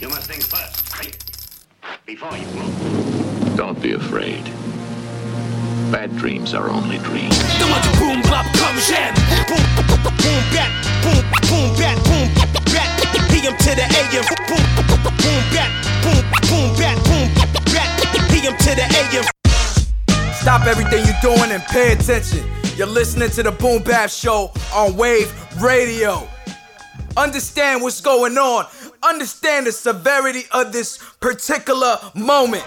You must think first. Before you move. Don't be afraid. Bad dreams are only dreams. boom bap comme j'aime. Boom boom bat boom boom bat boom bat. PM to the AM. Boom boom bat boom boom bat boom bat. PM to the AM. Stop everything you're doing and pay attention. You're listening to the Boom Bap Show on Wave Radio. Understand what's going on. Understand the severity of this particular moment.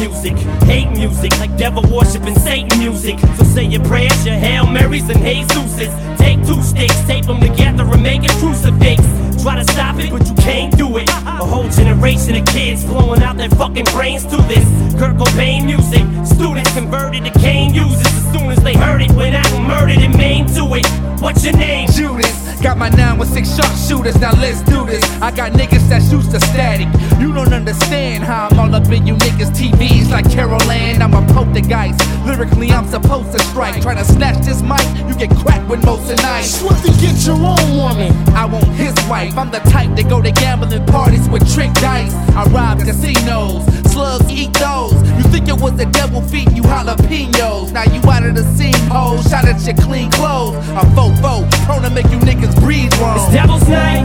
Music. Hate music like devil worshiping Satan music. So say your prayers, your Hail Marys, and Jesuses. Take two sticks, tape them together, and make a crucifix. Try to stop it, but you can't do it. A whole generation of kids blowing out their fucking brains to this. Kurt Cobain music. Students converted to cane users as soon as they heard it. Went out and murdered and maimed to it. What's your name? Judas. Got my 916 sharpshooters, now let's do this. I got niggas that shoots the static. You don't understand how I'm all up in you niggas' TVs like Carol Anne. I'm a poltergeist. Lyrically, I'm supposed to strike. Try to snatch this mic, you get cracked with most of night. Swift to get your own woman. I want his wife. I'm the type that go to gambling parties with trick dice. I rob casinos, slugs eat those. You think it was the devil feeding you jalapenos. Now you out of the scene, ho. Shot at your clean clothes. I'm fofo, prone to make you niggas breathe wrong. It's Devil's Night.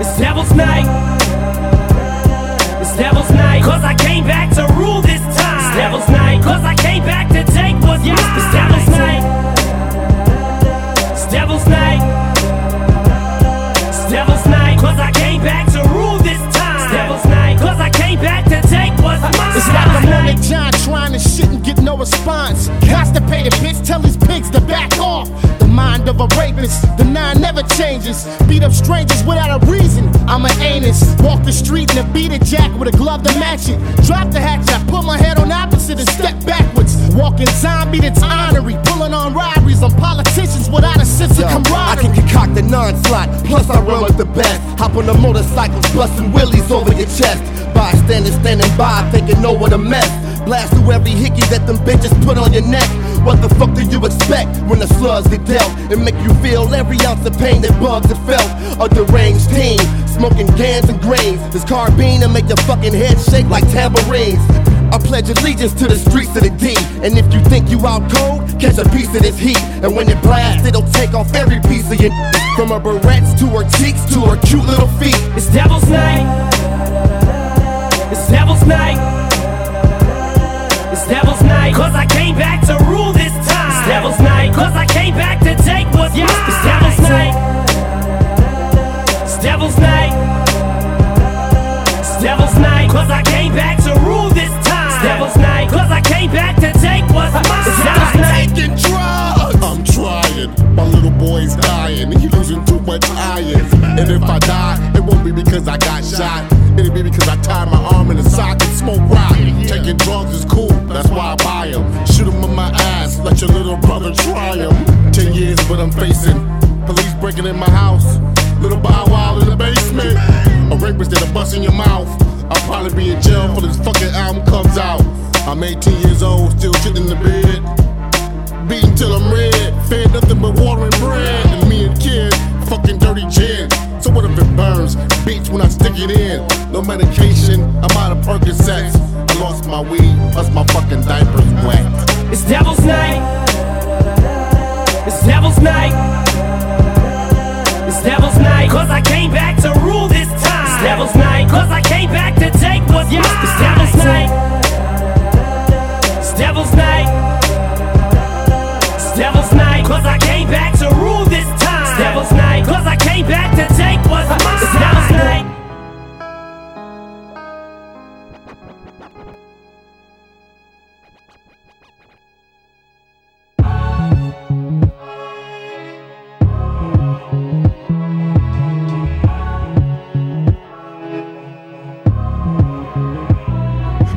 It's Devil's Night. It's Devil's Night. Cause I came back to rule this time. It's Devil's Night. Cause I came back to take what's mine. It's Devil's Night. Devil's Night. Like I'm on the John trying to shit and get no response. Constipated bitch, tell these pigs to back off. The mind of a rapist, the nine never changes. Beat up strangers without a reason. I'm an anus. Walk the street in a beaded jacket with a glove to match it. Drop the hatchet, I put my head on opposite and step backwards. Walking zombie that's honorary. Pulling on robberies on politicians without a sense of camaraderie. I can concoct a non-slot, plus I run with the best. Hop on the motorcycles, busting willies over your chest. Bystanders standing by, thinking know what a mess. Blast through every hickey that them bitches put on your neck. What the fuck do you expect when the slugs get dealt and make you feel every ounce of pain that bugs have felt? A deranged team, smoking cans and grains. This carbine and make your fucking head shake like tambourines. I pledge allegiance to the streets of the D. And if you think you out cold, catch a piece of this heat. And when it blasts, it'll take off every piece of your From her barrettes to her cheeks to her cute little feet. It's Devil's Night. It's Devil's Night. It's Devil's Night. Cause I came back to rule this time. It's Devil's Night. Cause I came back to take what's mine. It's Devil's Night. It's Devil's Night. It's Devil's Night. Cause I came back to rule this time. It's Devil's Night. Cause I came back to take what's mine. It's Devil's Night. Taking drugs. I'm trying. My little boy's dying. He losing too much iron. And if I die, it won't be because I got shot. Be because I tied my arm in a sock smoke rock. Taking drugs is cool, that's why I buy 'em. Shoot 'em in my ass, let your little brother try 'em. Ten years, but I'm facing police breaking in my house. Little bow wow in the basement. A rapist that'll bust in your mouth. I'll probably be in jail for this fucking album comes out. I'm 18 years old, still sitting in the bed. Beaten till I'm red, fed nothing but water and bread. And me and kid, fucking dirty gin. So what if it burns? Bitch, when I stick it in. No medication, I'm out of Percocets. I lost my weed, plus my fucking diapers wet. It's Devil's Night. It's Devil's Night. It's Devil's Night. Cause I came back to rule this time. It's Devil's Night. Cause I came back to take what's mine. It's Devil's Night. It's Devil's Night. It's Devil's Night. Cause I came back to rule this time devil's night. Cause I came back to take what's mine. Devil's night.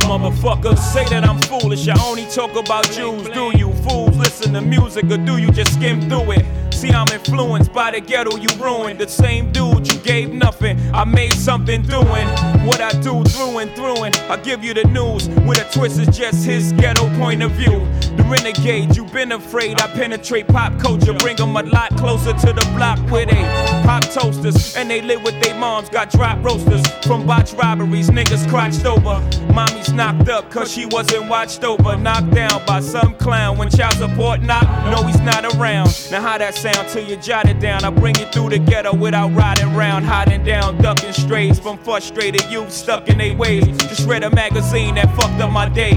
Motherfuckers say that I'm foolish. I only talk about Jews. Do you fools listen to music or do you just skim through it? See, I'm influenced by the ghetto you ruined. The same dude you gave nothing, I made something doing what I do through and through. And I give you the news with a twist is just his ghetto point of view. The renegade, you've been afraid. I penetrate pop culture, bring them a lot closer to the block where they pop toasters and they live with their moms. Got drop roasters from botch robberies, niggas crotched over. Mommy's knocked up cause she wasn't watched over. Knocked down by some clown when child support knock. No, he's not around. Now, how that sound till you jot it down? I bring it through the ghetto without riding round, hiding down, ducking strays from frustrated youth stuck in their ways. Just read a magazine that fucked up my day.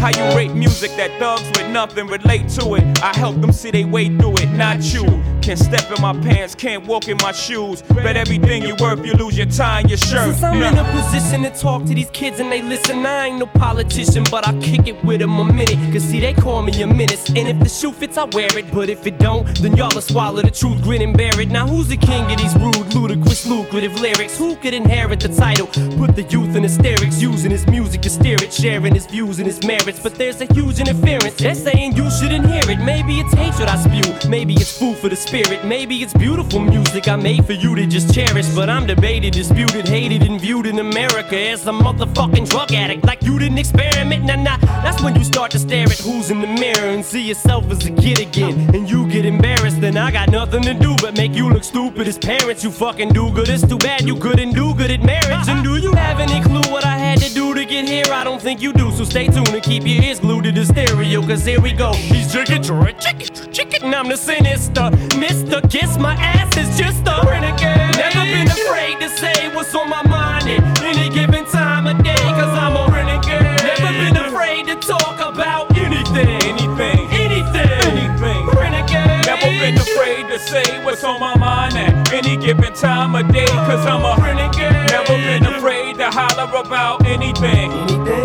How you rate music that thugs with nothing relate to it? I help them see they way through it, not you. Can't step in my pants, can't walk in my shoes. Bet everything you worth, you lose your tie and your shirt. Since I'm in a position to talk to these kids and they listen, I ain't no politician, but I kick it with them a minute. Cause see, they call me a menace. And if the shoe fits, I wear it. But if it don't, then y'all will swallow the truth, grin and bear it. Now, who's the king of these rude, ludicrous, lucrative lyrics? Who could inherit the title? Put the youth in hysterics, using his music to steer it, sharing his views and his merits. But there's a huge interference. They're saying you shouldn't hear it. Maybe it's hatred I spew, maybe it's food for the spirit, maybe it's beautiful music I made for you to just cherish. But I'm debated, disputed, hated, and viewed in America as a motherfucking drug addict. Like you didn't experiment, nah, nah. That's when you start to stare at who's in the mirror and see yourself as a kid again. And you get embarrassed, then I got nothing to do but make you look stupid as parents. You fucking do good. It's too bad you couldn't do good at marriage. And do you have any clue what I had to do to get here? I don't think you do, so stay tuned and keep your ears glued to the stereo, cause here we go. He's drinking, drinking, chicken, chicken, I'm the sinister. Mr. Kiss my ass is just a renegade. Never been afraid to say what's on my mind at any given time of day, cause I'm a renegade. Never been afraid to talk about anything, anything, anything, anything. Renegade. Never been afraid to say what's on my mind at any given time of day, cause I'm a renegade. Never been afraid to holler about anything, anything,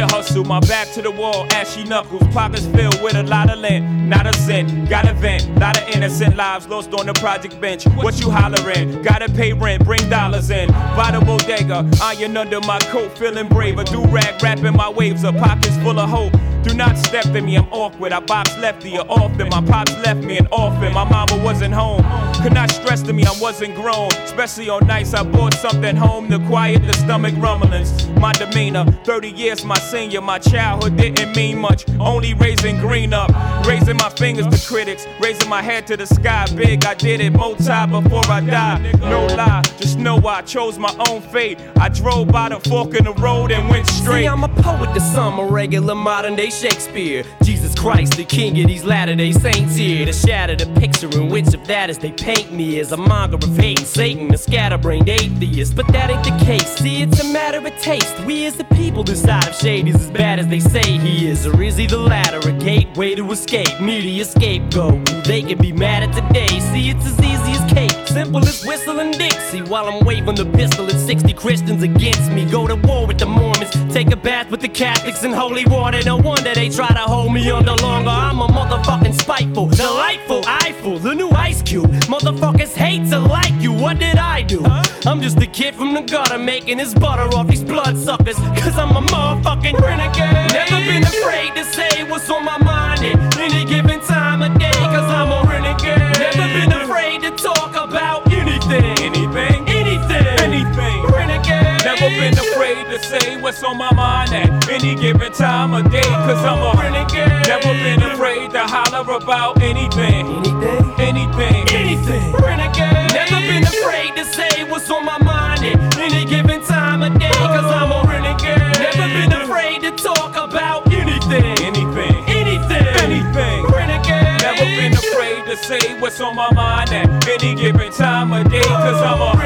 to hustle, my back to the wall, ashy knuckles, pockets filled with a lot of lint, not a cent, got a vent, lot of innocent lives lost on the project bench. What you hollering? Gotta pay rent, bring dollars in. By the bodega, iron under my coat, feeling braver. Do rag, wrapping my waves up, pockets full of hope. Do not step in me, I'm awkward. I box lefty or often. My pops left me an orphan. My mama wasn't home. Could not stress to me, I wasn't grown. Especially on nights I brought something home to quiet the stomach rumblings. My demeanor, 30 years my senior. My childhood didn't mean much. Only raising green up. Raising my fingers to critics. Raising my head to the sky. Big, I did it multi before I died. No lie, just know I chose my own fate. I drove by the fork in the road and went straight. See, I'm a poet to some, a regular modern day Shakespeare. Jesus Christ, the king of these latter day saints here. To shatter the picture in which of that as they paint me as a monger of hate and Satan, a scatterbrained atheist. But that ain't the case. See, it's a matter of taste. We as the people decide if Shade is as bad as they say he is, or is he the latter, a gateway to escape, media scapegoat. They can be mad at today. See, it's as easy as cake, simple as whistling Dixie. While I'm waving the pistol at 60 Christians against me, go to war with the Mormons, take a bath with the Catholics in holy water. No wonder they try to hold me under longer. I'm a motherfucking spiteful, delightful, eyeful, the new Ice Cube. Motherfuckers hate to like you. What did I do? I'm just a kid from the gutter making his butter off these bloodsuckers. Cause I'm a motherfucking renegade. Never been afraid to say what's on my mind at any given time of day. Cause I'm a renegade. Never been afraid to talk about anything. Anything, anything, anything. Renegade. Never been afraid to say what's on my mind at any given time of day. Cause I'm a renegade. Never been afraid to holler about anything. Anything, anything, anything. Renegade. Never been afraid to say what's on my mind at any given time of day. Cause I'm a renegade. Never been afraid to talk about anything. Anything, anything, anything. Renegade. Never been afraid to say what's on my mind at any given time of day. Cause I'm a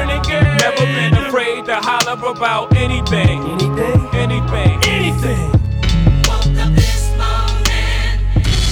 holler about anything. Anything, anything, anything. Woke up this morning.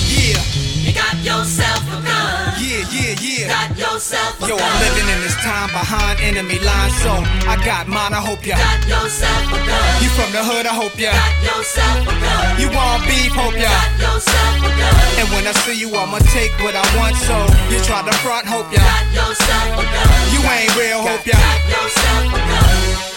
Yeah. You got yourself a gun. Yeah, yeah, yeah. Got yourself a Yo, gun. I'm living in this time behind enemy lines, so I got mine, I hope ya. Got yourself a gun. You from the hood, I hope ya. Got yourself a gun. You want beef, hope ya. Got yourself a gun. And when I see you, I'ma take what I want, so you try to front, hope ya. Got yourself a gun. You ain't real, hope ya. Got yourself a gun.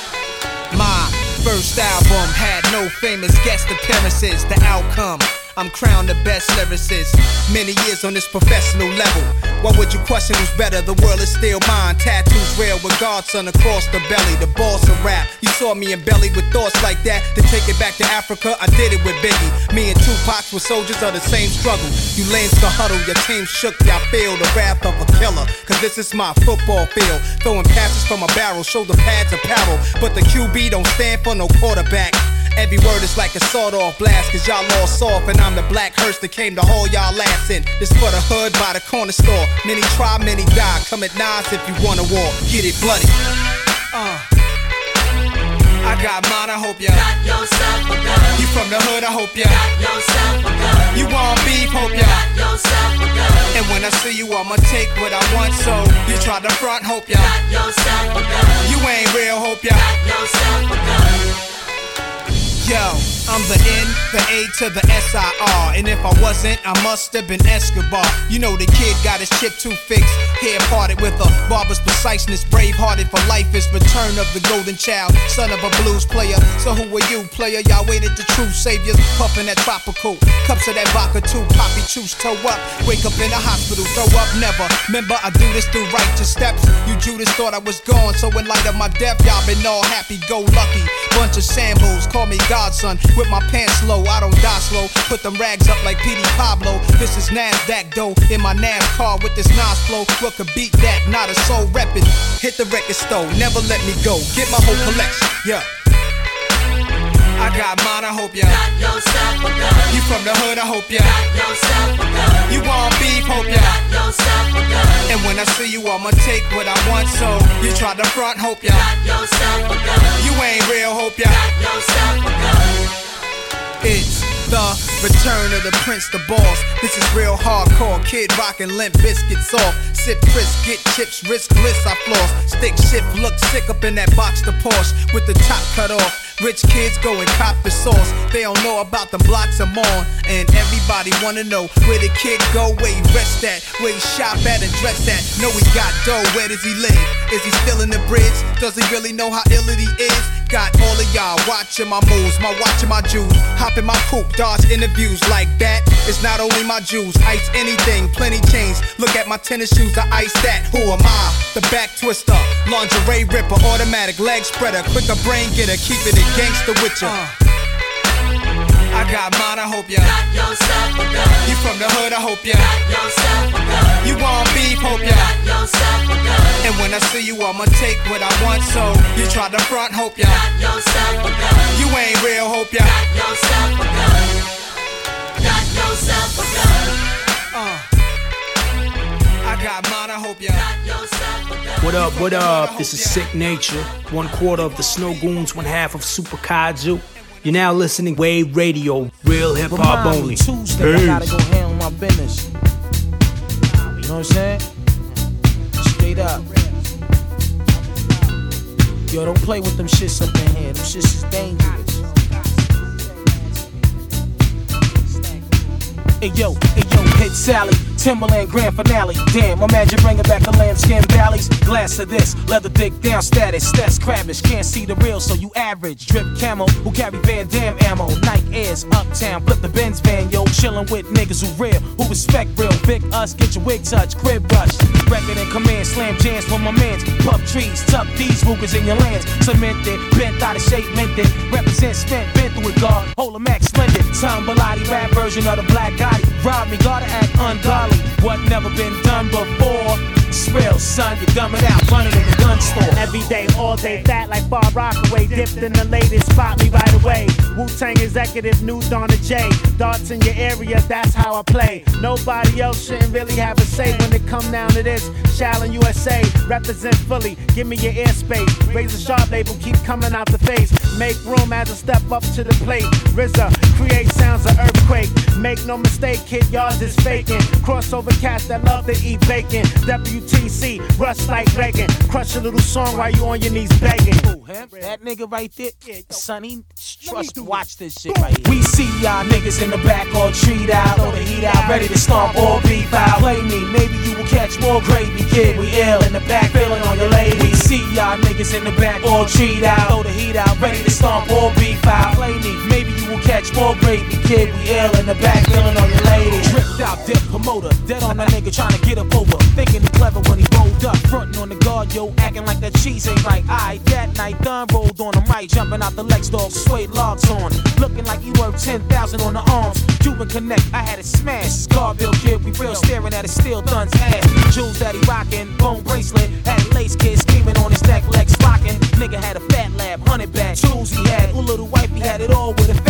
Ma, first album had no famous guest appearances. The outcome. I'm crowned the best lyricist. Many years on this professional level. Why would you question who's better? The world is still mine. Tattoos real with Godson across the belly. The boss of rap. Saw me in belly with thoughts like that. To take it back to Africa, I did it with Biggie. Me and Tupac were soldiers of the same struggle. You lanes to huddle, your team shook, y'all feel the wrath of a killer. Cause this is my football field. Throwing passes from a barrel, shoulder pads apparel. But the QB don't stand for no quarterback. Every word is like a sawed off blast, cause y'all all soft, and I'm the black hearse that came to haul y'all ass in. This for the hood by the corner store. Many try, many die. Come at nines if you wanna war. Get it bloody. Uh. I got mine, I hope ya got yourself a gun. You from the hood, I hope ya got yourself a gun. You want beef, hope ya got yourself a gun. And when I see you, I'ma take what I want. So you try to front, hope ya got yourself a gun. You ain't real, hope ya got yourself a gun. Yo, I'm the N, the A to the S-I-R. And if I wasn't, I must have been Escobar. You know the kid got his chip too fixed. Hair parted with a barber's preciseness. Brave hearted for life is return of the golden child. Son of a blues player. So who are you, player? Y'all waited the true saviors. Puffin' that tropical. Cups of that vodka too. Poppy choose toe up. Wake up in the hospital. Throw up never. Remember, I do this through righteous steps. You Judas thought I was gone. So in light of my death, y'all been all happy go lucky. Bunch of shambles. Call me godson. With my pants low, I don't die slow. Put them rags up like Petey Pablo. This is NASDAQ though. In my NASCAR with this Nas flow. What could beat that? Not a soul reppin'. Hit the record store, never let me go. Get my whole collection, yeah. I got mine, I hope ya. Got yourself a gun. You from the hood, I hope ya. Got yourself a gun. You want beef, hope ya. Got yourself a gun. And when I see you, I'ma take what I want. So you try to front, hope ya. Got yourself a gun. You ain't real, hope ya. Got yourself a gun. It's the return of the prince, the boss. This is real hardcore. Kid rockin' Limp Bizkits off. Sip crisp, get chips, risk bliss, I floss. Stick shift, look sick up in that box, the Porsche with the top cut off. Rich kids go and cop the sauce. They don't know about the blocks I'm on. And everybody wanna know where the kid go, where he rest at, where he shop at and dress at. Know he got dough, where does he live? Is he still in the bridge? Does he really know how ill he is? Got all of y'all watching my moves, my watching my jewels. Hop in my coupe, dodge interviews like that. It's not only my jewels, ice anything, plenty change. Look at my tennis shoes, I ice that. Who am I? The back twister, lingerie ripper, automatic leg spreader, quicker brain getter, keep it gangster with ya. I got mine, I hope ya. Got yourself a gun. You from the hood, I hope ya. Got yourself a gun. You want beef, hope ya. Got yourself a gun. And when I see you, I'ma take what I want. So you try to front, hope ya. Got yourself a gun. You ain't real, hope ya. Got yourself a gun. Got yourself a gun. Uh. I got mine, I hope ya. Got yourself a gun. What up, what up? This is Sicknature, one quarter of the Snowgoons, one half of Super Kaiju. You're now listening Wave Radio, real hip hop only. Tuesday, I gotta go handle my business. You know what I'm saying? Straight up. Yo, don't play with them shits up in here. Them shits is dangerous. Hey yo, hey yo, hit Sally, Timberland grand finale. Damn, imagine bringing back a lambskin valleys. Glass of this, leather dick down status. That's crabbish, can't see the real, so you average. Drip camo, who carry Van Dam ammo. Night airs, uptown, flip the Benz van, yo. Chillin' with niggas who real, who respect real. Big us, get your wig touch, crib rush. Record and command, slam jams for my mans. Pup trees, tuck these Rugers in your lands. Cemented, bent out of shape, minted. Represent spent, been through it, God. Hold a max, splendid. Tom Bilotti, rap version of the Black Gotti. Rob me, gotta act ungodly. What never been done before. It's real, son. You're dumbing out, running in the gun store. Every day, all day, fat like Far Rockaway. Dipped in the latest, spot me right away. Wu Tang executive, new Donna J. Darts in your area, that's how I play. Nobody else shouldn't really have a say when it come down to this. Shaolin USA, represent fully. Give me your airspace. Razor sharp label, keep coming out the face. Make room as I step up to the plate. RZA, create sounds of earthquake. Make no mistake, kid, yours is faking. Crossover cats that love to eat bacon. WTC, rust like Reagan. Crush a little song while you on your knees begging. That nigga right there, Sonny, trust watch this shit right here. We see y'all niggas in the back all treed out, throw the heat out, out, ready to stomp all beef out. Play me, maybe you will catch more gravy, kid. We ill in the back, feeling on your lady. We see y'all niggas in the back, all cheat out. Throw the heat out, ready to stomp all beef out. Play me, maybe you will catch more gravy, kid. We ill in the back, feeling on your lady. Tripped out, dip promoter, dead on that nigga trying to get up over. Thinking he clever when he rolled up, frontin' on the guard, yo, acting like that cheese ain't right. I that night done rolled on him right, jumping out the Lex dog, suede logs on, looking like he worth ten thousand on the arms. Cuban Connect, I had it smashed. Scarville kid, we real staring at his steel dun's ass. Jewels that he rockin', bone bracelet, had lace kid screaming on his neck, legs locking. Nigga had a fat lab, hundred back. jewels he had, ooh little wife, he had it all with a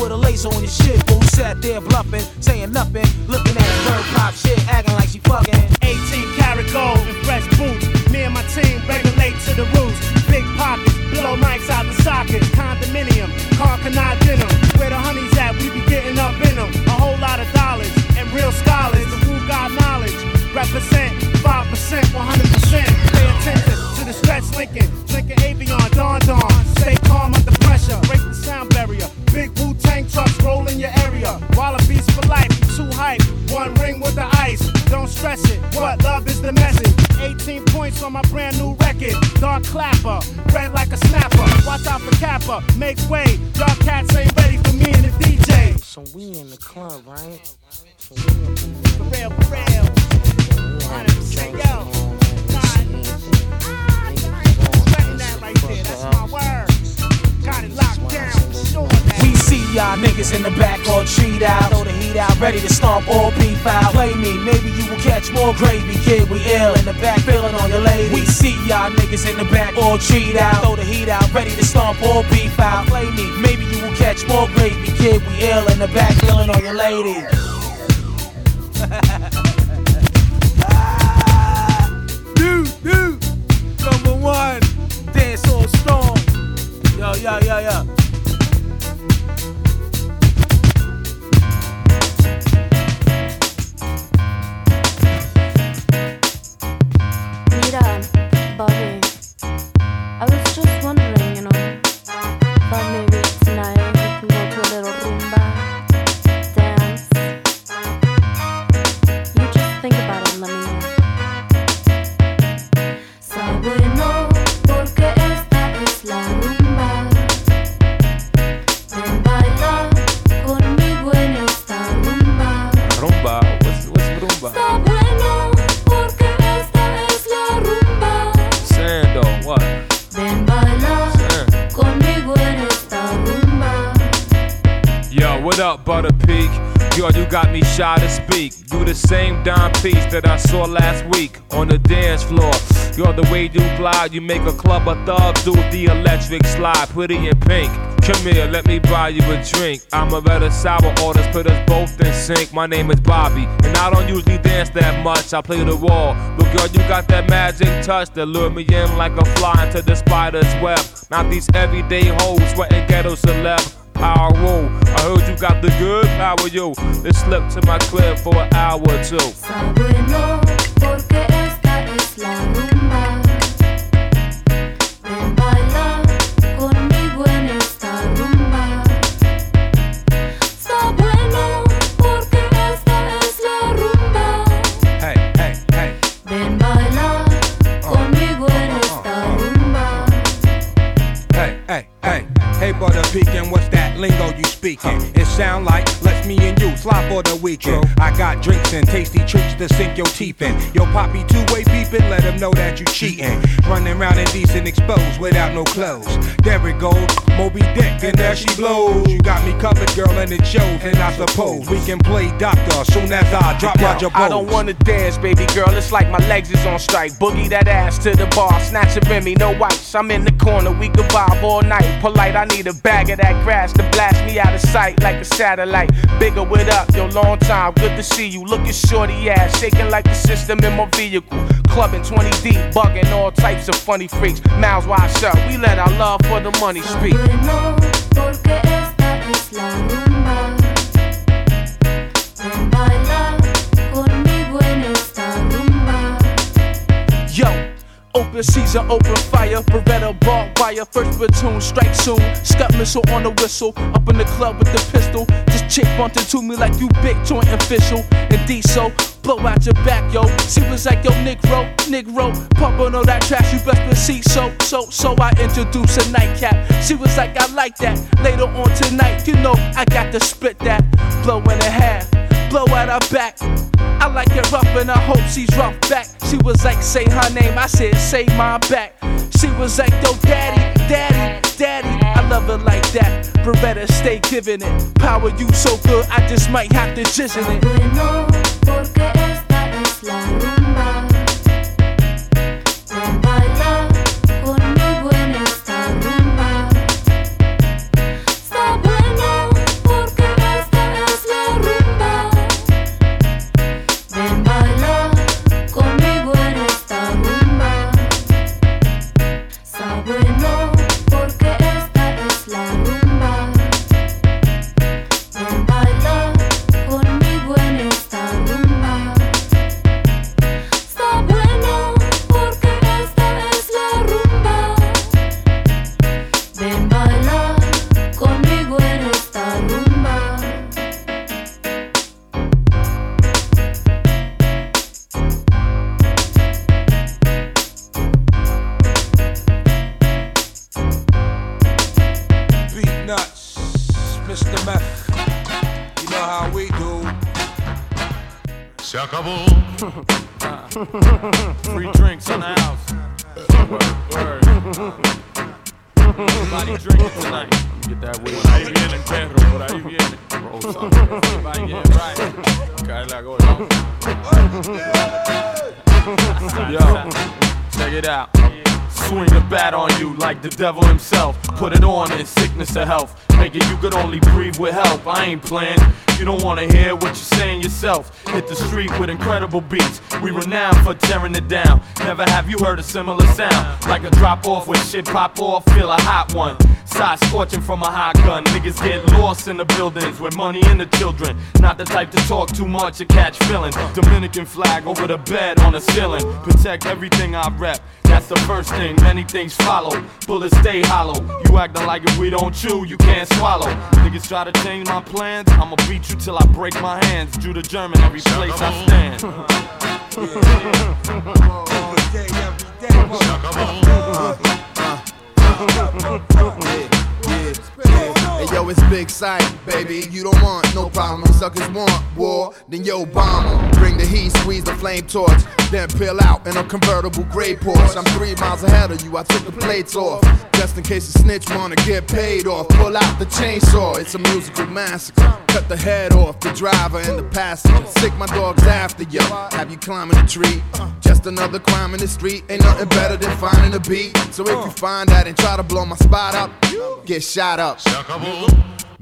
put a lace on your shit, boo. Sat there bluffing, saying nothing, looking at third pop shit, acting like she fucking. 18 karat gold and fresh boots. Me and my team regulate to the roots. Big pockets, blow mics out the sockets. Condominium, car can canal denim. Where the honey's at, we be getting up in them. A whole lot of dollars and real scholars. The who got knowledge. Represent 5%, 100%. Pay attention to the stretch Lincoln. Drinking Avion, Dawn Dawn. Stay calm Don't stress it. What love is the message? 18 points on my brand new record. Dark clapper, red like a snapper. Watch out for Kappa. Make way. Dark cats ain't ready for me and the DJ. So we in the club, right? So we in the club. For real, for real. 100% yo. Ah, Sweating that right there. That's my word. Got it locked down. Sure that. We see y'all niggas in the back all cheat out. Throw the heat out, ready to stomp all beef out. Play me, maybe you will catch more gravy, kid. We ill in the back, feeling on your lady. We see y'all niggas in the back all cheat out. Throw the heat out, ready to stomp all beef out. Play me, maybe you will catch more gravy, kid. We ill in the back, feeling on your lady. dude, dude, number one, dance all strong. Yo, yo, yo, yo. You make a club of thug do the electric slide, pretty in pink. Come here, let me buy you a drink. I'm a better sour orders, put us both in sync. My name is Bobby, and I don't usually dance that much. I play the wall, but girl, you got that magic touch that lure me in like a fly into the spider's web. Not these everyday hoes sweating ghetto celeb power woo. I heard you got the good power, you. Let's slip to my crib for an hour or two. Speaking? It sound like me you slop for the weekend. I got drinks and tasty treats to sink your teeth in. Yo, poppy two-way beeping, let him know that you cheating. Running around indecent exposed without no clothes. There it goes, Moby Dick, and there she blows. You got me covered, girl, and it shows. And I suppose we can play doctor soon as I drop Roger I don't wanna dance, baby girl. It's like my legs is on strike. Boogie that ass to the bar, snatch a Remy, no whites. I'm in the corner, we can vibe all night. Polite, I need a bag of that grass to blast me out of sight like a satellite. Bigger with up, yo, long time, good to see you. Looking shorty ass, shaking like the system in my vehicle. Clubbing 20 deep, bugging all types of funny freaks. Mouths wide shut, we let our love for the money speak. Open season open fire, Beretta barbed wire. First platoon strike soon. Scott missile on the whistle. Up in the club with the pistol. This chick bumped into me like you big joint official. And diesel blow out your back, yo. She was like, yo, Negro, Negro, pump on all that trash, you best to see. So, so, so I introduced a nightcap. She was like, I like that. Later on tonight, you know, I got to spit that. Blow in the half, blow at her back. I like it rough and I hope she's rough back. She was like, say her name, I said, say my back. She was like, yo, daddy, daddy, daddy. I love her like that. Beretta, stay giving it. Power you so good, I just might have to jizz in it. Tearing it down. Never have you heard a similar sound. Like a drop off when shit pop off. Feel a hot one. Side scorching from a hot gun. Niggas get lost in the buildings with money and the children. Not the type to talk too much or catch feelings. Dominican flag over the bed on the ceiling. Protect everything I rep. That's the first thing. Many things follow. Bullets stay hollow. You acting like if we don't chew, you can't swallow. Niggas try to change my plans. I'ma beat you till I break my hands. Judah German every place I stand. yeah. Hey yo, it's big sight, baby. You don't want no problem. Suckers want war, then yo bomb. Bring the heat, squeeze the flame torch, then peel out in a convertible gray Porsche. I'm three miles ahead of you. I took the plates off, just in case a snitch wanna get paid off. Pull out the chainsaw. It's a musical massacre. Cut the head off the driver and the passenger. Sick my dogs after you. Have you climbing a tree? Just another crime in the street. Ain't nothing better than finding a beat. So if you find that and try to blow my spot up, get shot up.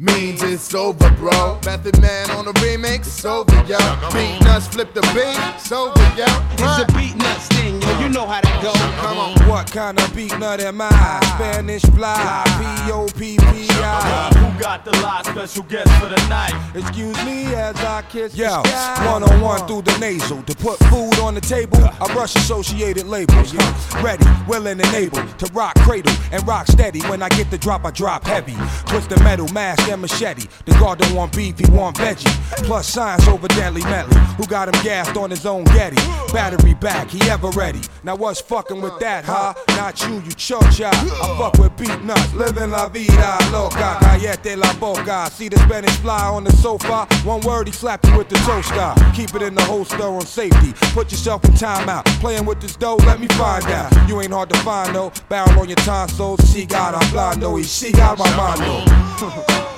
Means it's over, bro. Method Man on the remix, it's over, yo. Beatnuts, flip the beat, it's over, yo. It's a Beatnuts thing, yo. You know how that go. Come on. What kind of Beatnut am I? Spanish fly, P O P P I. Who got the lot? Special guest for the night. Excuse me as I kiss Yo, one on one through the nasal. To put food on the table, I brush associated labels. Huh. Ready, willing, and able to rock cradle and rock steady. When I get the drop, I drop heavy. Twist the metal, mask, machete. The guard don't want beef, he want veggie. Plus science over deadly medley. Who got him gassed on his own Getty? Battery back, he ever ready. Now what's fucking with that, huh? Not you, you chocha. I fuck with Beatnuts, living la vida loca. Callete la boca. See the Spanish fly on the sofa. One word, he slapped you with the toaster. Keep it in the holster on safety. Put yourself in timeout. Playing with this dough, let me find out. You ain't hard to find though. Barrel on your tonsils. She got a blando. though. She got my mind, rhymes.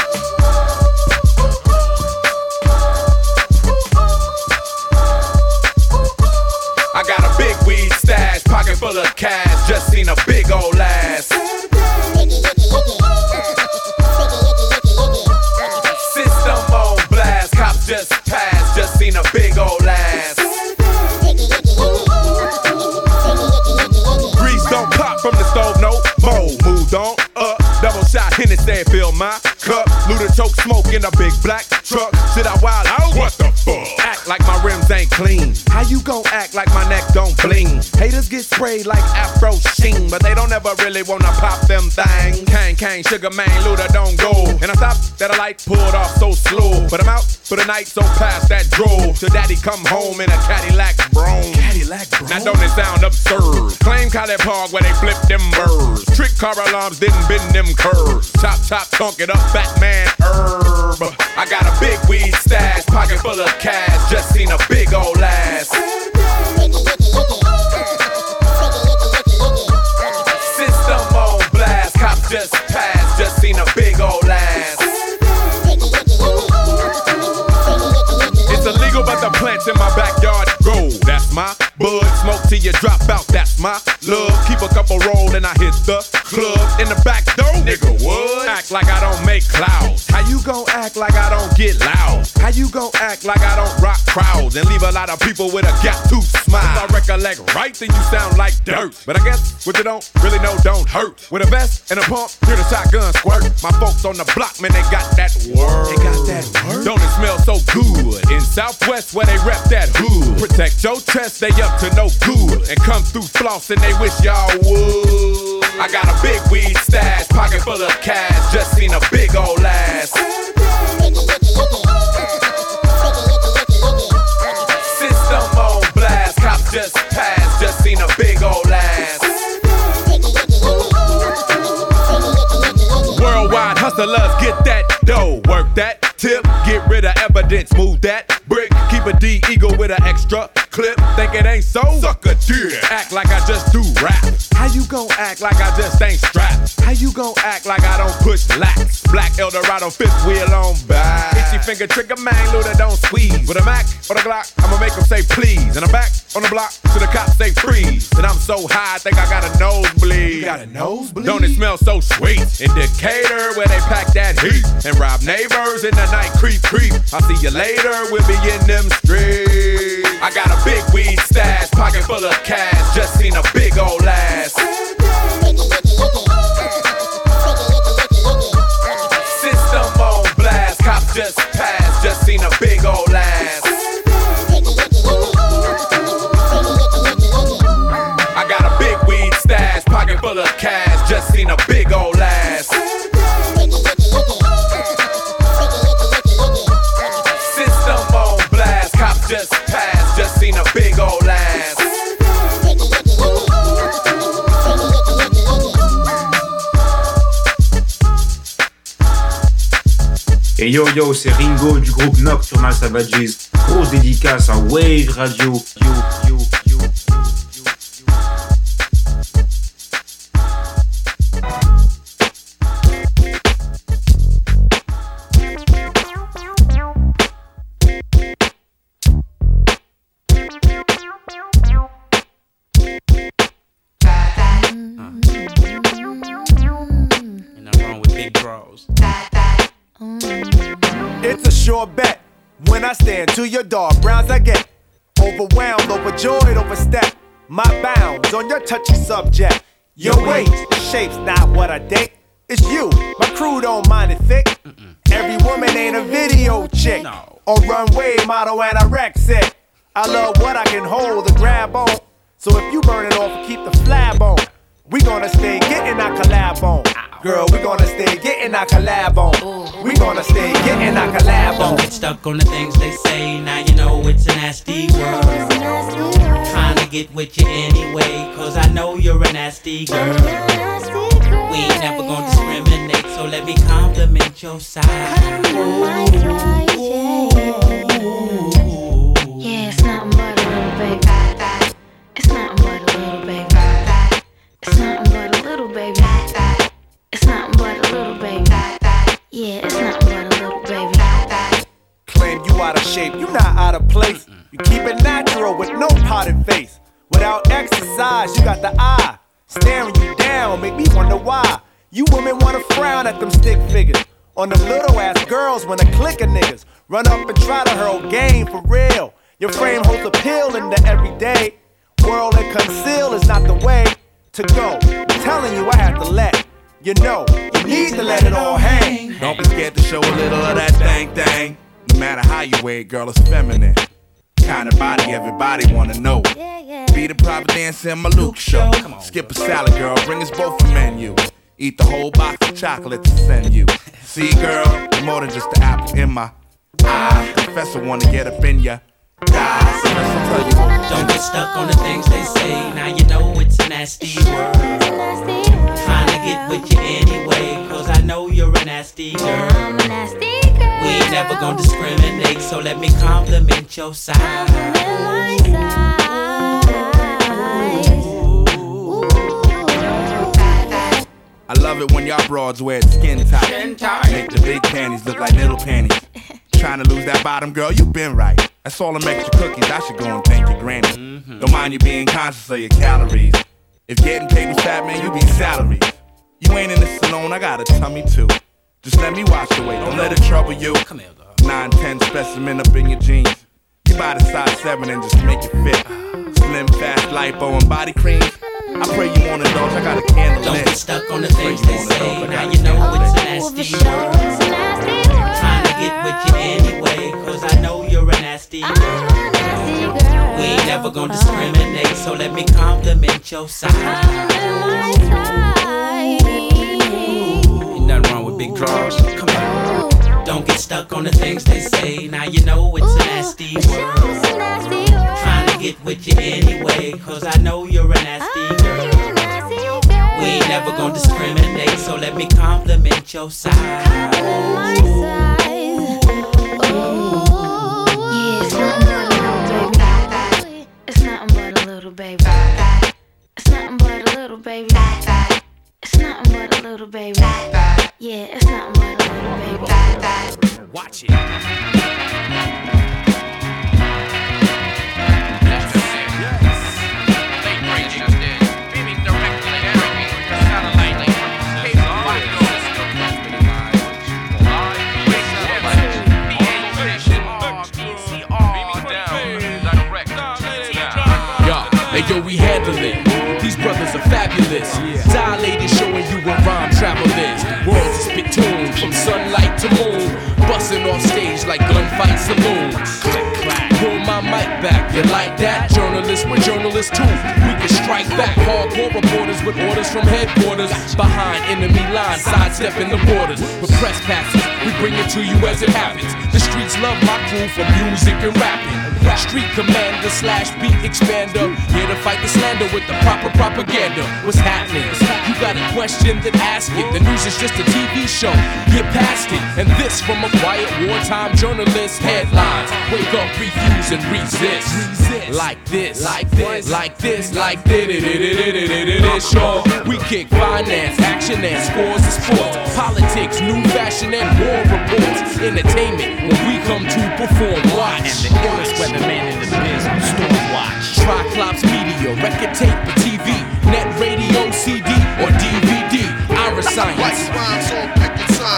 full of cash, just seen a big old ass. System on blast, cops just passed, just seen a big old ass. Grease don't pop from the stove, no mold. Moved on up, double shot, Hennessy fill my cup. Looter choke smoke in a big black truck. Shit, I wild out? What the fuck? Act like my rims ain't clean how you gon' act like my neck don't bling? Haters get sprayed like Afro Sheen, but they don't ever really wanna pop them things. Kang, Kang, Sugar Man, Luda don't go. And I stop that a light pulled off so slow. But I'm out for the night, so past that drove. Till daddy come home in a Cadillac Brougham. Cadillac Brougham. Now don't it sound absurd? Claim College Park where they flip them birds. Trick car alarms didn't bend them curves. Chop, chop, tonk it up, Batman herb. Got a big weed stash, pocket full of cash. Just seen a big old ass. System on blast, cops just passed. Just seen a big old ass. It's illegal, but the plants in my backyard grow. That's my bud. Smoke till you drop out. That's my love. Keep a couple roll and I hit the rock crowds and leave a lot of people with a gap tooth smile? If I recollect right, then you sound like dirt. But I guess what you don't really know don't hurt. With a vest and a pump, hear the shotgun squirt. My folks on the block, man, they got that word. They got that word. Don't it smell so good in Southwest where they rep that hood? Protect your chest, they up to no good and come through floss and they wish y'all would. I got a big weed stash, pocket full of cash. Just seen a big old ass. Just passed. Just seen a big old ass. Worldwide hustlers, get that dough, work that tip, get rid of evidence, move that brick, keep a D eagle with an extra clip. Think it ain't so? Suck a dick. Act like I just do rap. How you gon' act like I just ain't strapped? How you gon' act like I don't push lax? Black Eldorado, fifth wheel on back. Itchy finger trigger man, Luda don't squeeze. With a Mac or a Glock, I'ma make them say please. And I'm back on the block to the cops say freeze. And I'm so high, I think I got a nosebleed. You got a nosebleed? Don't it smell so sweet? In Decatur, where they pack that heat. And rob neighbors in the night, creep, creep. I'll see you later, we'll be in them streets. I got a big weed stash, pocket full of cash. Just seen a big old ass. Just passed. Just seen a big old ass. Yo yo, c'est Ringo du groupe Nocturnal Savages. Grosse dédicace à Wave Radio. Dog, browns I get. Overwhelmed, overjoyed, overstep. My bounds on your touchy subject. Your weight, shape's not what I date. It's you. My crew don't mind it thick. Every woman ain't a video chick. Or runway model anorexic. I wreck sick. I love what I can hold and grab on. So if you burn it off, keep the flab on. We gonna stay getting our collab on. Girl, we gonna stay getting our collab on. We gonna stay getting our collab Don't on. get stuck on the things they say. Now you know it's a nasty world. Trying to get with you anyway, cause I know you're a nasty girl. We ain't never gonna discriminate, so let me compliment your side. Yeah, when a click of niggas run up and try to hurl game for real. Your frame holds appeal in the everyday. World and conceal is not the way to go. I'm telling you, I have to let you know. You need to let it all hang. Don't be scared to show a little of that thing thing. No matter how you weigh, it, girl, it's feminine. Kind of body everybody wanna know. Be the private dancer in my Luke show. Skip a salad, girl, bring us both a menu. Eat the whole box of chocolate to send you. See, girl, more than just the apple in my eye. Professor wanna get up in ya. Don't get stuck on the things they say. Now you know it's a nasty word. Trying to get with you anyway, cause I know you're a nasty girl. We ain't never gonna discriminate, so let me compliment your side. I love it when y'all broads wear it skin tight. Make the big panties look like little panties. Trying to lose that bottom, girl, you been right. That's all them extra cookies. I should go and thank your granny. Mm-hmm. Don't mind you being conscious of your calories. If getting paid was fat, man, you be salary. You ain't in the salon, I got a tummy too. Just let me wash away, don't let it trouble you. Come here, girl. 9, 10 specimen up in your jeans. You buy the size 7 and just make it fit. Slim, fast, lipo, and body cream. I pray you won't indulge, I got a candle Don't get stuck on the things they say. Now you know it's a nasty word. Trying to get with you anyway, cause I know you're a nasty girl. We ain't never gonna discriminate, so let me compliment your side. Ain't nothing wrong with big draws. Come on. Don't get stuck on the things they say. Now you know it's a nasty word. Trying to get with you anyway, cause I know you're a nasty girl. We ain't never gonna discriminate, so let me compliment your side. Yeah, it's nothing but a little baby. It's nothing but a little baby. It's nothing but a little baby. Yeah, it's nothing but a little baby. Watch it. Dilated, showing you what rhyme travel is. Worlds of spit tunes from sunlight to moon. Busting off stage like gunfight saloons. Click, clack. Pull my mic back. You like that? Journalists, we're journalists too. Strike back. Hardcore reporters with orders from headquarters. Behind enemy lines, sidestepping the borders. With press passes, we bring it to you as it happens. The streets love my crew for music and rapping. Street commander slash beat expander. Here to fight the slander with the proper propaganda. What's happening? You got a question, then ask it. The news is just a TV show. Get past it. And this from a quiet wartime journalist. Headlines. Wake up, refuse, and resist. Like this, like this, like this, like this. Sure, we kick finance, action, and scores of sports. Politics, new fashion, and war reports. Entertainment when we come to perform. Watch. And the illest weatherman in the biz on Stormwatch. Triclops Media, record tape or TV, net radio, CD, or DVD. Iriscience.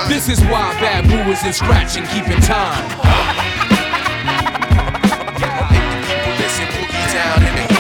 This is why Babu is in scratch and keeping time. Glory, the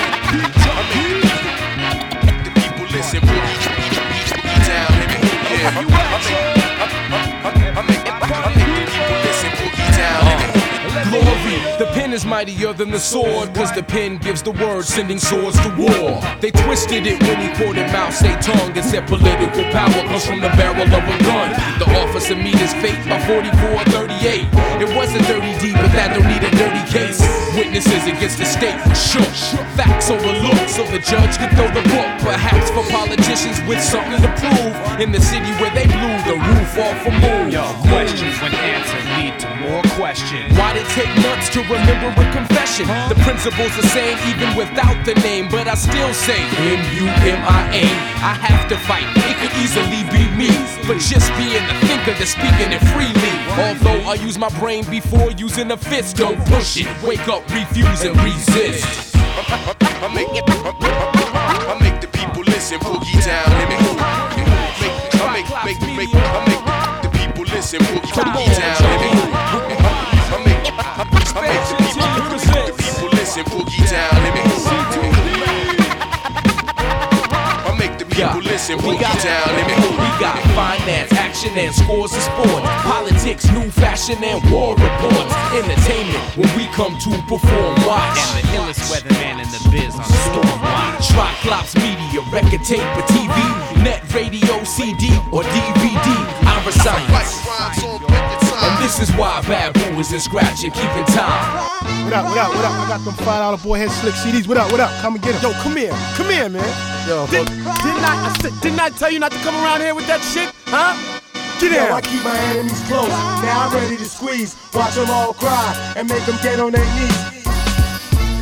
pen is mightier than the sword, cause the pen gives the word, sending swords to war. They twisted it when he quoted Mao Zedong and said political power comes from the barrel of a gun. The officer meet his fate by 44 38. It wasn't 30D, but that don't need a dirty case. Witnesses against the state were shook. Facts overlooked, so the judge could throw the book. Perhaps for politicians with something to prove. In the city where they blew the roof off a moon. Yo, questions when answers lead to more questions. Why'd it take months to remember a confession? The principle's the same even without the name, but I still say M-U-M-I-A. I have to fight, it could easily be me. But just being the thinker that's speaking it freely. Although I use my brain before using a fist, don't push it. Wake up, refuse, and resist. I make, I the people listen, boogie down, let me move. I make, make, make, make, I make the people listen, boogie down, down, let me move. We got finance, action, and scores of sport. Politics, new fashion and war reports. Entertainment when we come to perform. Watch. And the illest weatherman in the biz on Storm Watch. Triclops Media, record tape or TV, net radio, CD or DVD. I recite. And this is why Babu is in scratch and keeping time. What up, what up, what up? I got them five dollar boy head slick CDs. What up, what up? Come and get them. Yo, come here. Come here, man. Yo, Did, didn't I, I didn't I tell you not to come around here with that shit? Huh? Get Yo, in. I keep my enemies close. Now I'm ready to squeeze. Watch them all cry and make them get on their knees.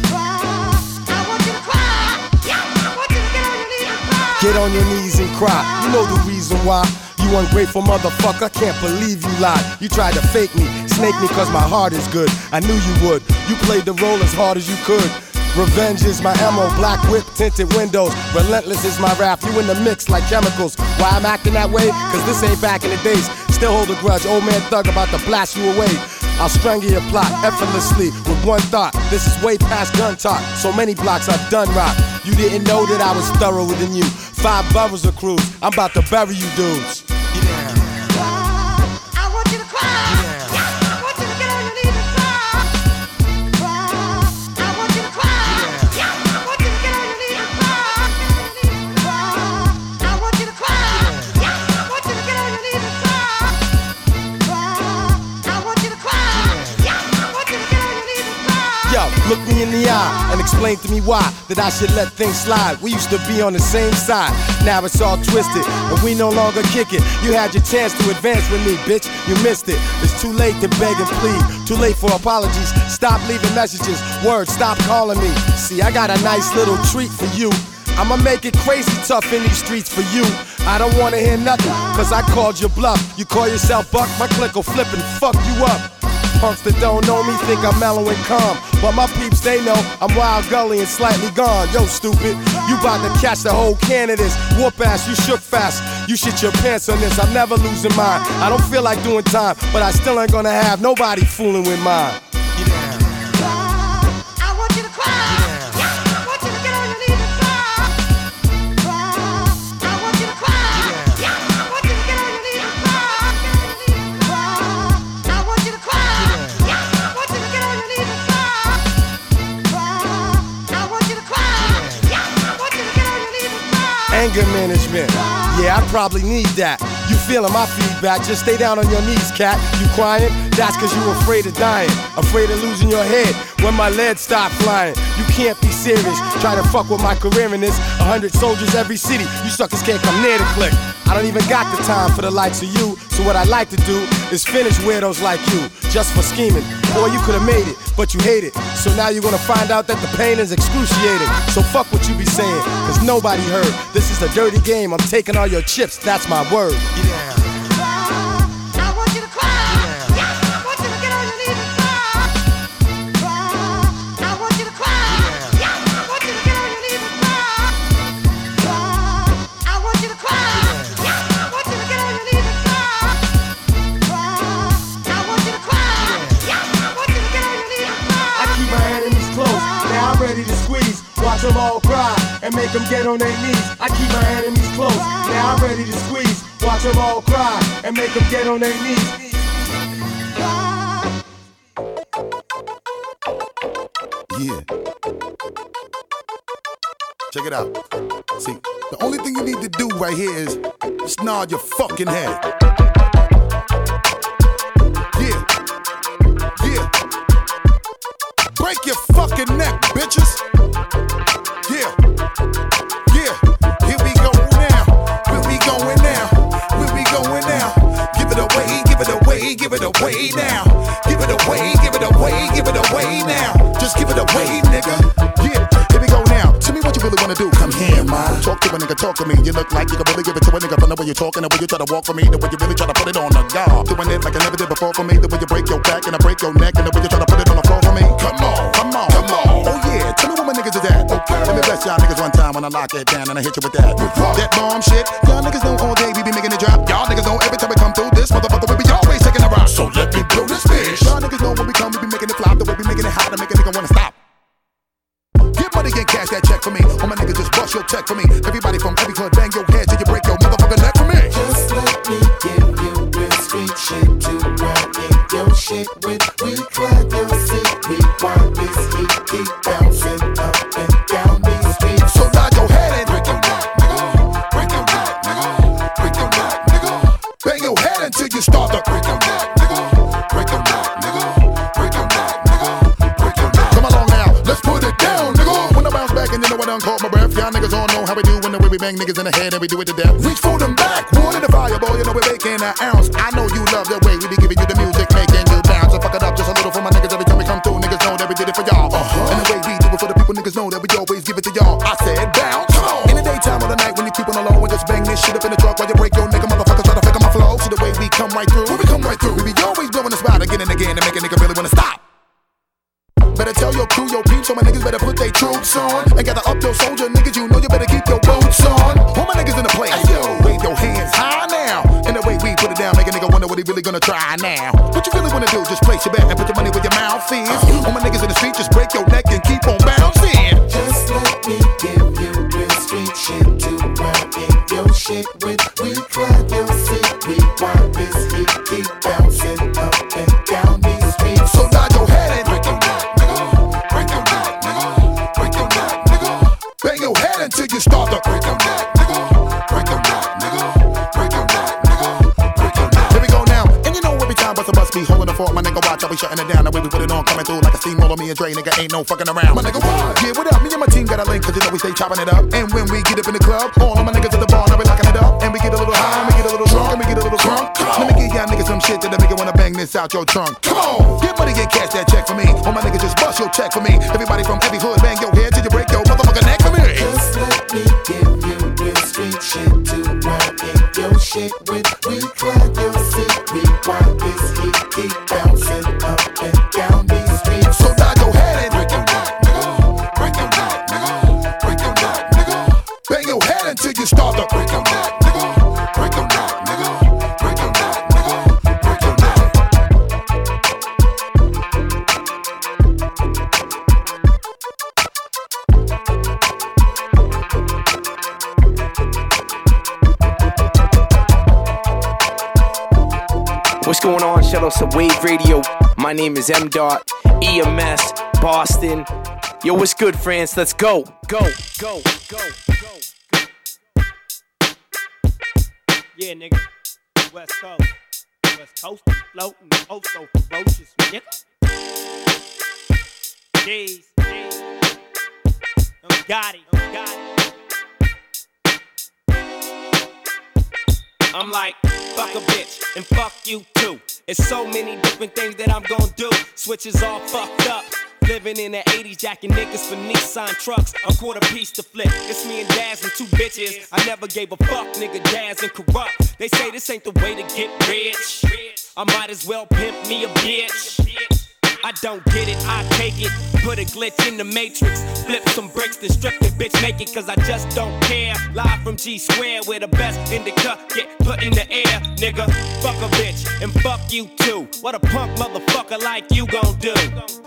I want you to cry. I want you to get on your knees. Get on your knees and cry. You know the reason why. Ungrateful motherfucker, can't believe you lied. You tried to fake me, snake me cause my heart is good. I knew you would. You played the role as hard as you could. Revenge is my ammo, black whip, tinted windows. Relentless is my rap, you in the mix like chemicals. Why I'm acting that way? Cause this ain't back in the days. Still hold a grudge, old man thug about to blast you away. I'll strangle your plot effortlessly with one thought. This is way past gun talk. So many blocks I've done rock. You didn't know that I was thorough than you. Five boroughs of cruise. I'm about to bury you dudes. Look me in the eye and explain to me why that I should let things slide. We used to be on the same side, now it's all twisted, and we no longer kick it. You had your chance to advance with me, bitch. You missed it. It's too late to beg and plead, too late for apologies. Stop leaving messages, words, stop calling me. See, I got a nice little treat for you. I'ma make it crazy tough in these streets for you. I don't wanna hear nothing, cause I called your bluff. You call yourself Buck, my click will flip and fuck you up. Punks that don't know me think I'm mellow and calm. But my peeps, they know I'm wild gully and slightly gone. Yo, stupid, you bout to catch the whole can of. Whoop ass, you shook fast. You shit your pants on this. I'm never losing mine. I don't feel like doing time, but I still ain't gonna have nobody fooling with mine. Anger management. Yeah, I probably need that. You feeling my feedback? Just stay down on your knees, cat. You crying? That's cause you afraid of dying. Afraid of losing your head when my lead stop flying. You can't be serious. Try to fuck with my career in this. A hundred soldiers every city. You suckers can't come near the click. I don't even got the time for the likes of you. So what I like to do is finish weirdos like you. Just for scheming. Boy, you could have made it, but you hate it. So now you're gonna find out that the pain is excruciating. So fuck what you be saying, cause nobody heard. This is a dirty game. I'm taking all your chips, that's my word. I Watch them all cry and make them get on their knees. I keep my enemies close. Now I'm ready to squeeze. Watch them all cry and make them get on their knees. Yeah. Check it out. See, the only thing you need to do right here is nod your fucking head. Break your fucking neck, bitches. Yeah. Yeah. We now. Where we going now? Where we going now? Give it away, give it away, give it away now. Give it away, give it away, give it away now. Just give it away, nigga. Yeah. You really wanna do. Come here, man. Talk to a nigga, talk to me. You look like you can really give it to a nigga from the way you're talking, the way you try to walk for me, the way you really try to put it on the guard. Doing it like I never did before for me, the way you break your back and I break your neck, and the way you try to put it on the floor for me. Come on, come on, come on. Oh yeah, tell me what my niggas is at. Okay. Let me bless y'all niggas one time when I lock it down and I hit you with that. That bomb shit. Y'all niggas know all day we be making it drop. Y'all niggas know every time we come through this motherfucker just your check for me. Everybody from every club bang your head till you break your motherfucking neck for me. Just let me give you real street shit to in your shit with. We we do when the way we bang niggas in the head and we do it to death. Reach for them back, wood in the fire, boy. You know we're making an ounce. I know you love the way we be giving you the music, making you bounce. So fuck it up just a little for my niggas every time we come through. Niggas know that we did it for y'all. Uh-huh. And the way we do it for the people, niggas know that we always give it to y'all. I said bounce. In the daytime or the night when you keep on the low and just bang this shit up in the truck while you break your nigga motherfuckers try to fake on my flow. See the way we come right through. When we come right through, we be always blowing the spot again and again to make a nigga until you start coming through like a steamroller. Me and Dre, nigga, ain't no fucking around. My nigga, what? Yeah, what up? Me and my team got a link, cause you know we stay chopping it up. And when we get up in the club, all of my niggas at the bar, now we locking it up. And we get a little high, and we get a little drunk, and we get a little drunk. Let me give y'all niggas some shit that'll make you wanna bang this out your trunk. Come on, get money and cash that check for me. All my niggas just bust your check for me. Everybody from every hood, bang your head till you break your motherfucking neck for me. Just let me give you real street shit to run in your shit with. We clap your seat. We want this heat keep bouncing up Shout out to Wave Radio. My name is M Dot, EMS, Boston. Yo, what's good, friends? Let's go, go, go, go, go. Yeah, nigga. West Coast. West Coast floating. Oh, so ferocious, nigga. Jeez, jeez. Got it, got it. I'm like, fuck a bitch and fuck you too. It's so many different things that I'm gonna do. Switches all fucked up. Living in the 80s, jacking niggas for Nissan trucks. A quarter piece to flip. It's me and Daz and two bitches. I never gave a fuck, nigga. Daz and Kurupt. They say this ain't the way to get rich. I might as well pimp me a bitch. I don't get it, I take it. Put a glitch in the matrix. Flip some bricks, then strip the bitch naked, cause I just don't care. Live from G Square, where the best in the cut get put in the air. Nigga, fuck a bitch, and fuck you too. What a punk motherfucker like you gon' do?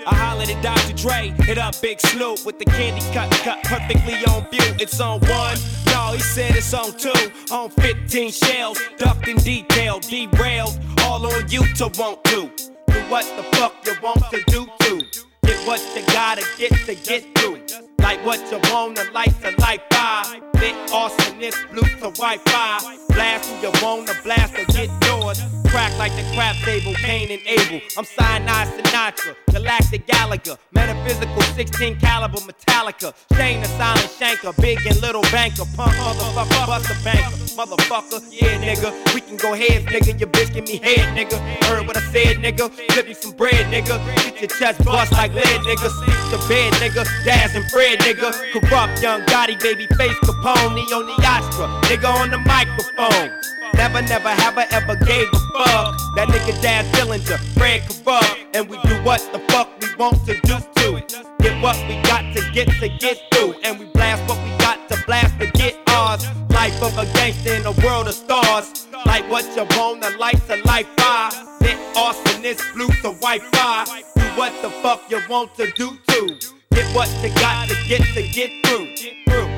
I hollered at Dr. Dre, hit up Big Snoop with the candy cut, cut perfectly on view. It's on one. No, he said it's on two. On 15 shells, ducked in detail, derailed. All on you to want to. What the fuck you want to do to. Get what you gotta get to get through. Like what you wanna like to life by. Lit awesomeness, blue to Wi-Fi. Blast who you wanna blast or get yours. Crack like the crap table, Cain and Abel. I'm Cyanide Sinatra, Galactic Gallagher, Metaphysical 16 caliber Metallica. Shane the silent shanker, big and little banker. Punk motherfucker, bust a banker. Motherfucker, yeah nigga. We can go heads, nigga. Your bitch give me head, nigga. Heard what I said, nigga. Flip you some bread, nigga. Get your chest bust like lead, nigga. Sleep the bed, nigga. Daz and Fred, nigga. Kurupt young Gotti, baby face Capone. the Neostra, nigga on the microphone. Never, never have I ever gave a fuck. That nigga Daz Dillinger, Fred Kurupt. And we do what the fuck we want to do to. Get what we got to get to get through. And we blast what we got to blast to get ours. Life of a gangster in a world of stars. Like what you want, the lights of life fire. Lit ah. awesomeness, blue to Wi-Fi. Do what the fuck you want to do to. Get what you got to get to get through. Get through.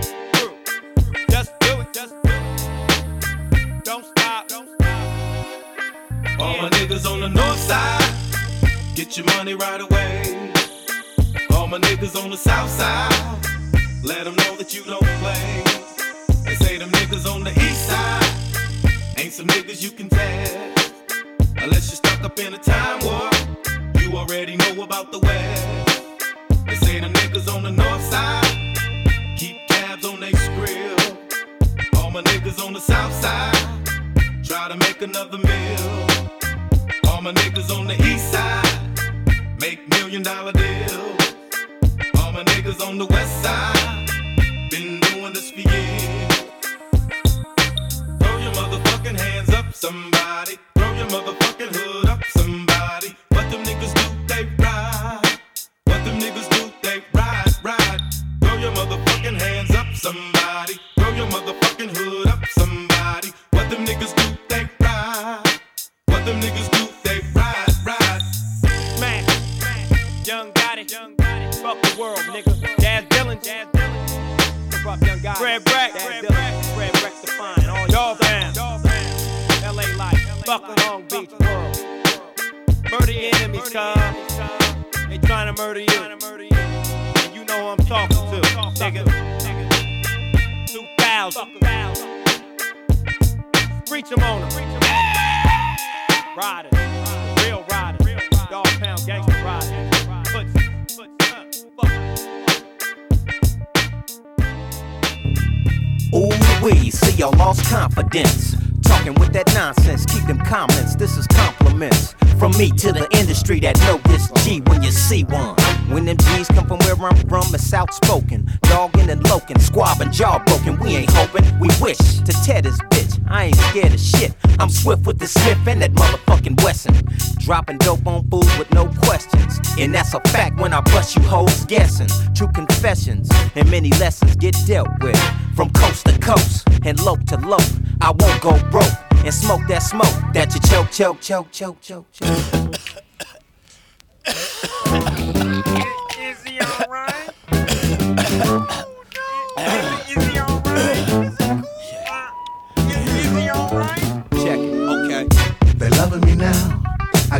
Niggas on the north side, get your money right away. All my niggas on the south side, let them know that you don't play. They say them niggas on the east side, ain't some niggas you can test. Unless you're stuck up in a time warp, you already know about the west. They say them niggas on the north side, keep tabs on they skrill. All my niggas on the south side, try to make another meal. My niggas on the east side, make million dollar deals. All my niggas on the west side, been doing this for years. Throw your motherfucking hands up, somebody. Throw your motherfucking hood up, somebody. What them niggas do, they ride. What them niggas do, they ride, ride. Throw your motherfucking hands up, somebody. Throw your motherfucking hood up, somebody. What them niggas do, they ride. What them niggas do, young got it, young got it. Fuck the world, nigga. Jazz Dylan, Jazz Dylan. What's up, young guy? Fred Brack, Fred Brack, Fred Brack the fine. All y'all fam. LA life, fucking Long Beach world. Murder your enemies, cuz. They trying to murder you. And you know who I'm talking to, nigga. 2000. Reach them on them. Riders, real riders, dog pound gangster riders. Ooh wee, see y'all lost confidence. Talking with that nonsense, keep them comments. This is compliments from me to the industry that know this G when you see one. When them G's come from where I'm from, it's outspoken. Dogging and loking, squabbing, jaw broken. We ain't hoping, we wish to tear this bitch. I ain't scared of shit. I'm swift with the Smith and that motherfucking Wesson. Dropping dope on fools with no questions. And that's a fact when I bust you hoes guessing. True confessions and many lessons get dealt with. From coast to coast and low to low. I won't go broke and smoke that smoke that you choke, choke, choke, choke, choke, choke.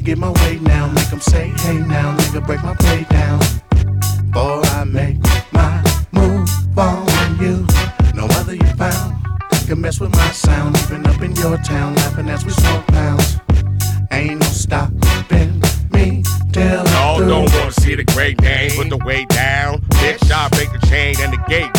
Get my way now. Make them say, hey now, nigga, break my play down. Boy, I make my move on you. No other you found can mess with my sound. Even up in your town, laughing as we smoke pounds. Ain't no stopping me till Y'all don't wanna see the great name, put the weight down. Bitch, I break the chain and the gate.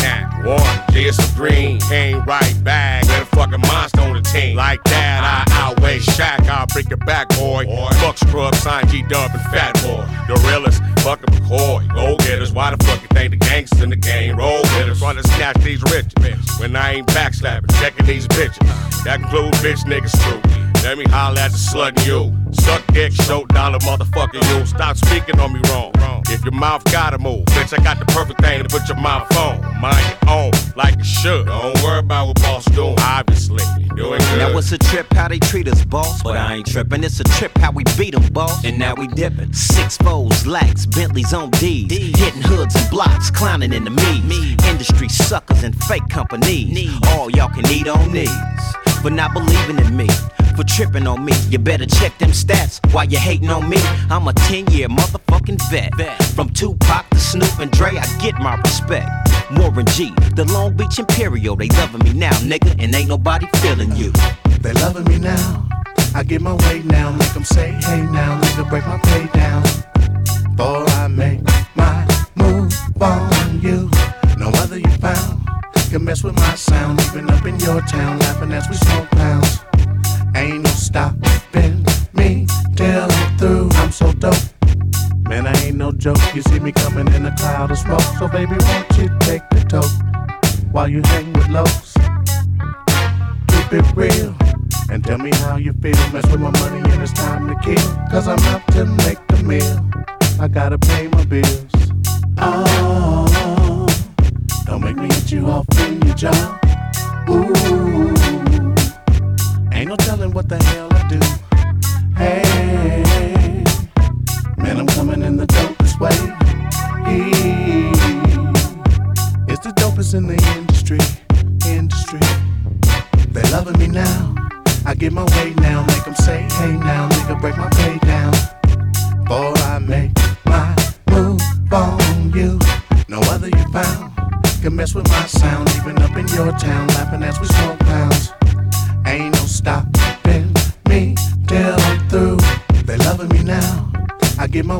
One, just a green, came right back. Got a fucking monster on the team. Like that, I outweigh Shaq. I'll break your back, boy. Fuck scrub, sign G Dub and Fat Boy. The realest, fucking McCoy. Go getters, why the fuck you think the gangsters in the game? Roll with us, trying to snatch these riches. When I ain't backslapping, checking these bitches. That includes bitch niggas too. Let me holler at the slut you. Suck dick, show dollar, motherfucker you. Stop speaking on me wrong. If your mouth gotta move, bitch, I got the perfect thing to put your mouth on. Mind your own, like it should. Don't worry about what boss doing. Obviously, you doing good. Now it's a trip how they treat us, boss. But I ain't tripping. It's a trip how we beat 'em, boss. And now we dipping. Six foes, lax, Bentleys on D's. Hitting hoods and blocks, clowning in the me. Industry suckers and fake companies. All y'all can eat on these. For not believing in me. For tripping on me. You better check them stats while you hating on me. I'm a 10 year motherfucking vet. From Tupac to Snoop and Dre, I get my respect. Warren G, the Long Beach Imperial, they loving me now, nigga, and ain't nobody feeling you. They loving me now. I get my way now. Make them say, hey now, nigga, break my pay down. Boy, I make my move on you. No other you found can mess with my sound. Even up in your town, laughing as we smoke pounds. Ain't no stopping me till I'm through. I'm so dope. Man, I ain't no joke. You see me coming in a cloud of smoke. So, baby, won't you take the toke while you hang with lows? Keep it real and tell me how you feel. Mess with my money and it's time to kill. Cause I'm out to make the meal. I gotta pay my bills. Oh, don't make me hit you off in your jaw. Ooh, ain't no telling what the hell I do. Hey, man, I'm coming in the dopest way. It's the dopest in the industry. Industry. They loving me now. I get my way now, make them say, hey now, nigga, break my pay down. Before I make my can mess with my sound, even up in your town, laughing as we smoke pounds. Ain't no stopping me till I'm through. They loving me now. I get my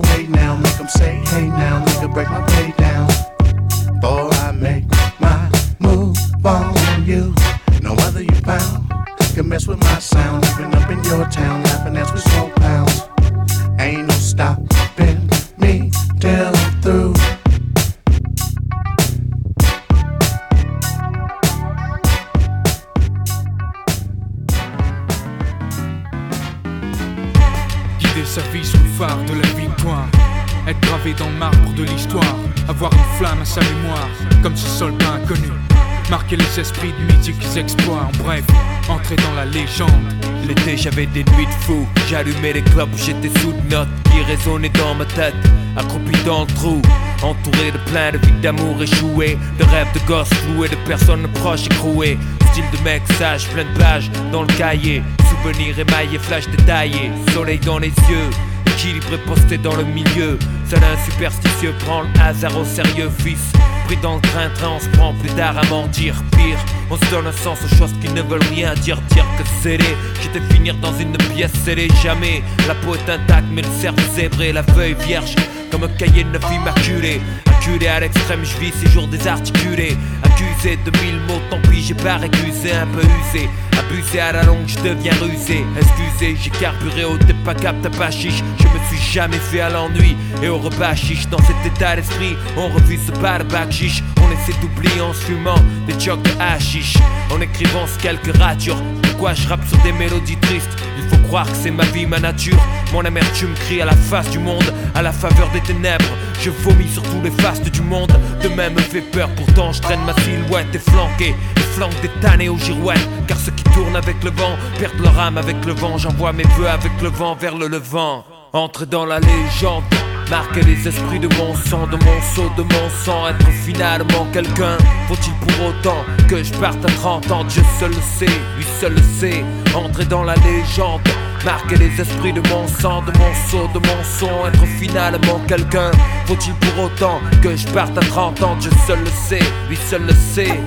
J'avais des nuits de fou. J'allumais les clopes, j'étais sous de notes qui résonnaient dans ma tête Accroupi dans le trou, entouré de plein de vies d'amour échouées De rêves de gosses floués, de personnes proches écrouées. Style de mec sage, plein de pages dans le cahier Souvenirs émaillés, flash détaillés, soleil dans les yeux Équilibré posté dans le milieu. Seul un superstitieux prend le hasard au sérieux fils Pris dans le train-train, on se prend plus tard à mentir. Pire, on se donne un sens aux choses qui ne veulent rien dire. Dire que c'est les J'étais finir dans une pièce scellée. Jamais La peau est intacte mais le cerveau zébré La feuille vierge comme un cahier de neuf immaculé. Acculé à l'extrême, je vis ces jours désarticulés. Accusé de mille mots, tant pis j'ai pas récusé Un peu usé, abusé à la longue, je deviens rusé. Excusez, j'ai carburé au pas cap, pas chiche. Je me suis jamais fait à l'ennui. Et au repas Dans cet état d'esprit, on refuse pas bac chiche. On essaie d'oublier en fumant des chocs de hashish En écrivant ce quelques ratures Pourquoi je rappe sur des mélodies Il faut croire que c'est ma vie, ma nature. Mon amertume crie à la face du monde À la faveur des ténèbres. Je vomis sur tous les fastes du monde. Demain me fait peur, pourtant je traîne ma silhouette Et flanqué, et flanque des tannées aux girouettes. Car ceux qui tournent avec le vent Perdent leur âme avec le vent. J'envoie mes vœux avec le vent vers le levant. Entre dans la légende Marquer les esprits de mon sang, de mon seau, de mon sang. Être finalement quelqu'un Faut-il pour autant que je parte à 30 ans? Dieu seul le sait, lui seul le sait. Entrer dans la légende Marquer les esprits de mon sang, de mon seau, de mon son. Être finalement quelqu'un Faut-il pour autant que je parte à 30 ans? Dieu seul le sait, lui seul le sait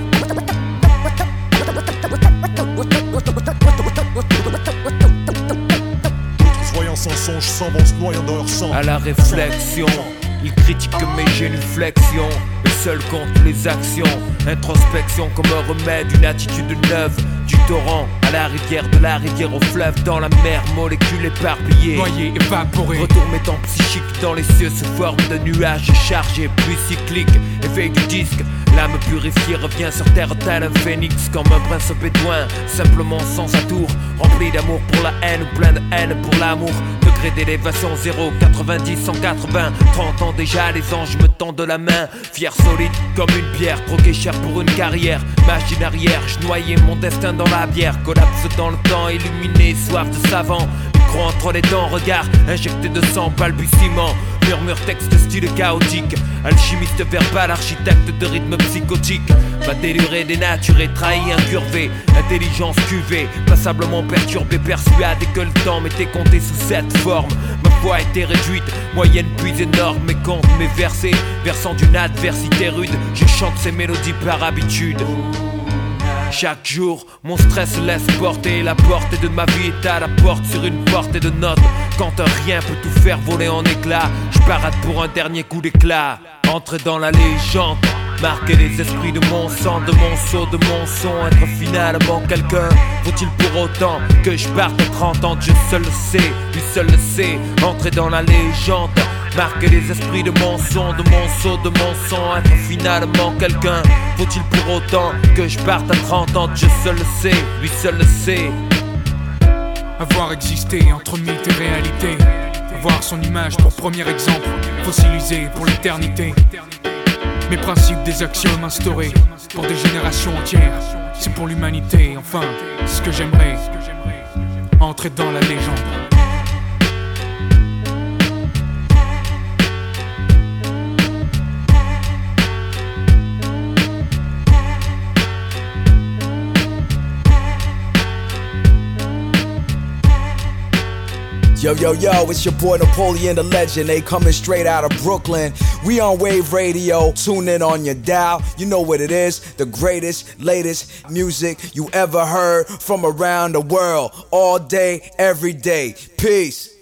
sans songe, s'en vont se noyant dans leur sang. À la réflexion, ils critiquent mes génuflexions. Le seul compte les actions. Introspection comme un remède, une attitude neuve. Du torrent à la rivière, de la rivière au fleuve, dans la mer, molécules éparpillées. Noyé, évaporé. Retour mettant psychique dans les cieux sous forme de nuages chargés, plus cyclique. Éveil du disque, l'âme purifiée revient sur terre tel un phénix, comme un prince bédouin. Simplement sans atour, rempli d'amour pour la haine ou plein de haine pour l'amour. Degré d'élévation 0, 90, 180. 30 ans déjà, les anges me tendent la main. Fier, solide comme une pierre, troqué cher pour une carrière. Machine arrière, je noyais mon destin dans la bière. Collapse dans le temps, illuminé, soif de savant. Micro entre les dents, regard injecté de sang, balbutiement. Murmure texte style chaotique. Alchimiste verbal, architecte de rythme psychotique. Ma délurée dénaturée, trahi, incurvé. Intelligence cuvée, passablement perturbée, persuadée que le temps m'était compté sous cette forme. Ma voix était réduite, moyenne puis énorme. Mes comptes, mes versets, versant d'une adversité rude. Je chante ces mélodies par habitude. Chaque jour, mon stress laisse porter La portée de ma vie. Est à la porte sur une portée de notes. Quand un rien peut tout faire voler en éclats. Je parade pour un dernier coup d'éclat. Entrer dans la légende. Marquer les esprits de mon sang, de mon seau, de mon son. Être finalement quelqu'un. Faut-il pour autant que je parte? À 30 ans Dieu seul le sait, lui seul le sait. Entrer dans la légende Marquer les esprits de mon son, de mon seau, de mon son Être finalement quelqu'un Faut-il pour autant que je parte à 30 ans? Dieu seul le sait, lui seul le sait. Avoir existé entre mythe et réalité Voir son image pour premier exemple Fossilisé pour l'éternité. Mes principes des axiomes instaurés Pour des générations entières. C'est pour l'humanité, enfin, ce que j'aimerais. Entrer dans la légende Yo, yo, yo, it's your boy Napoleon the Legend. They coming straight out of Brooklyn. We on Wave Radio. Tune in on your dial. You know what it is. The greatest, latest music you ever heard from around the world. All day, every day. Peace.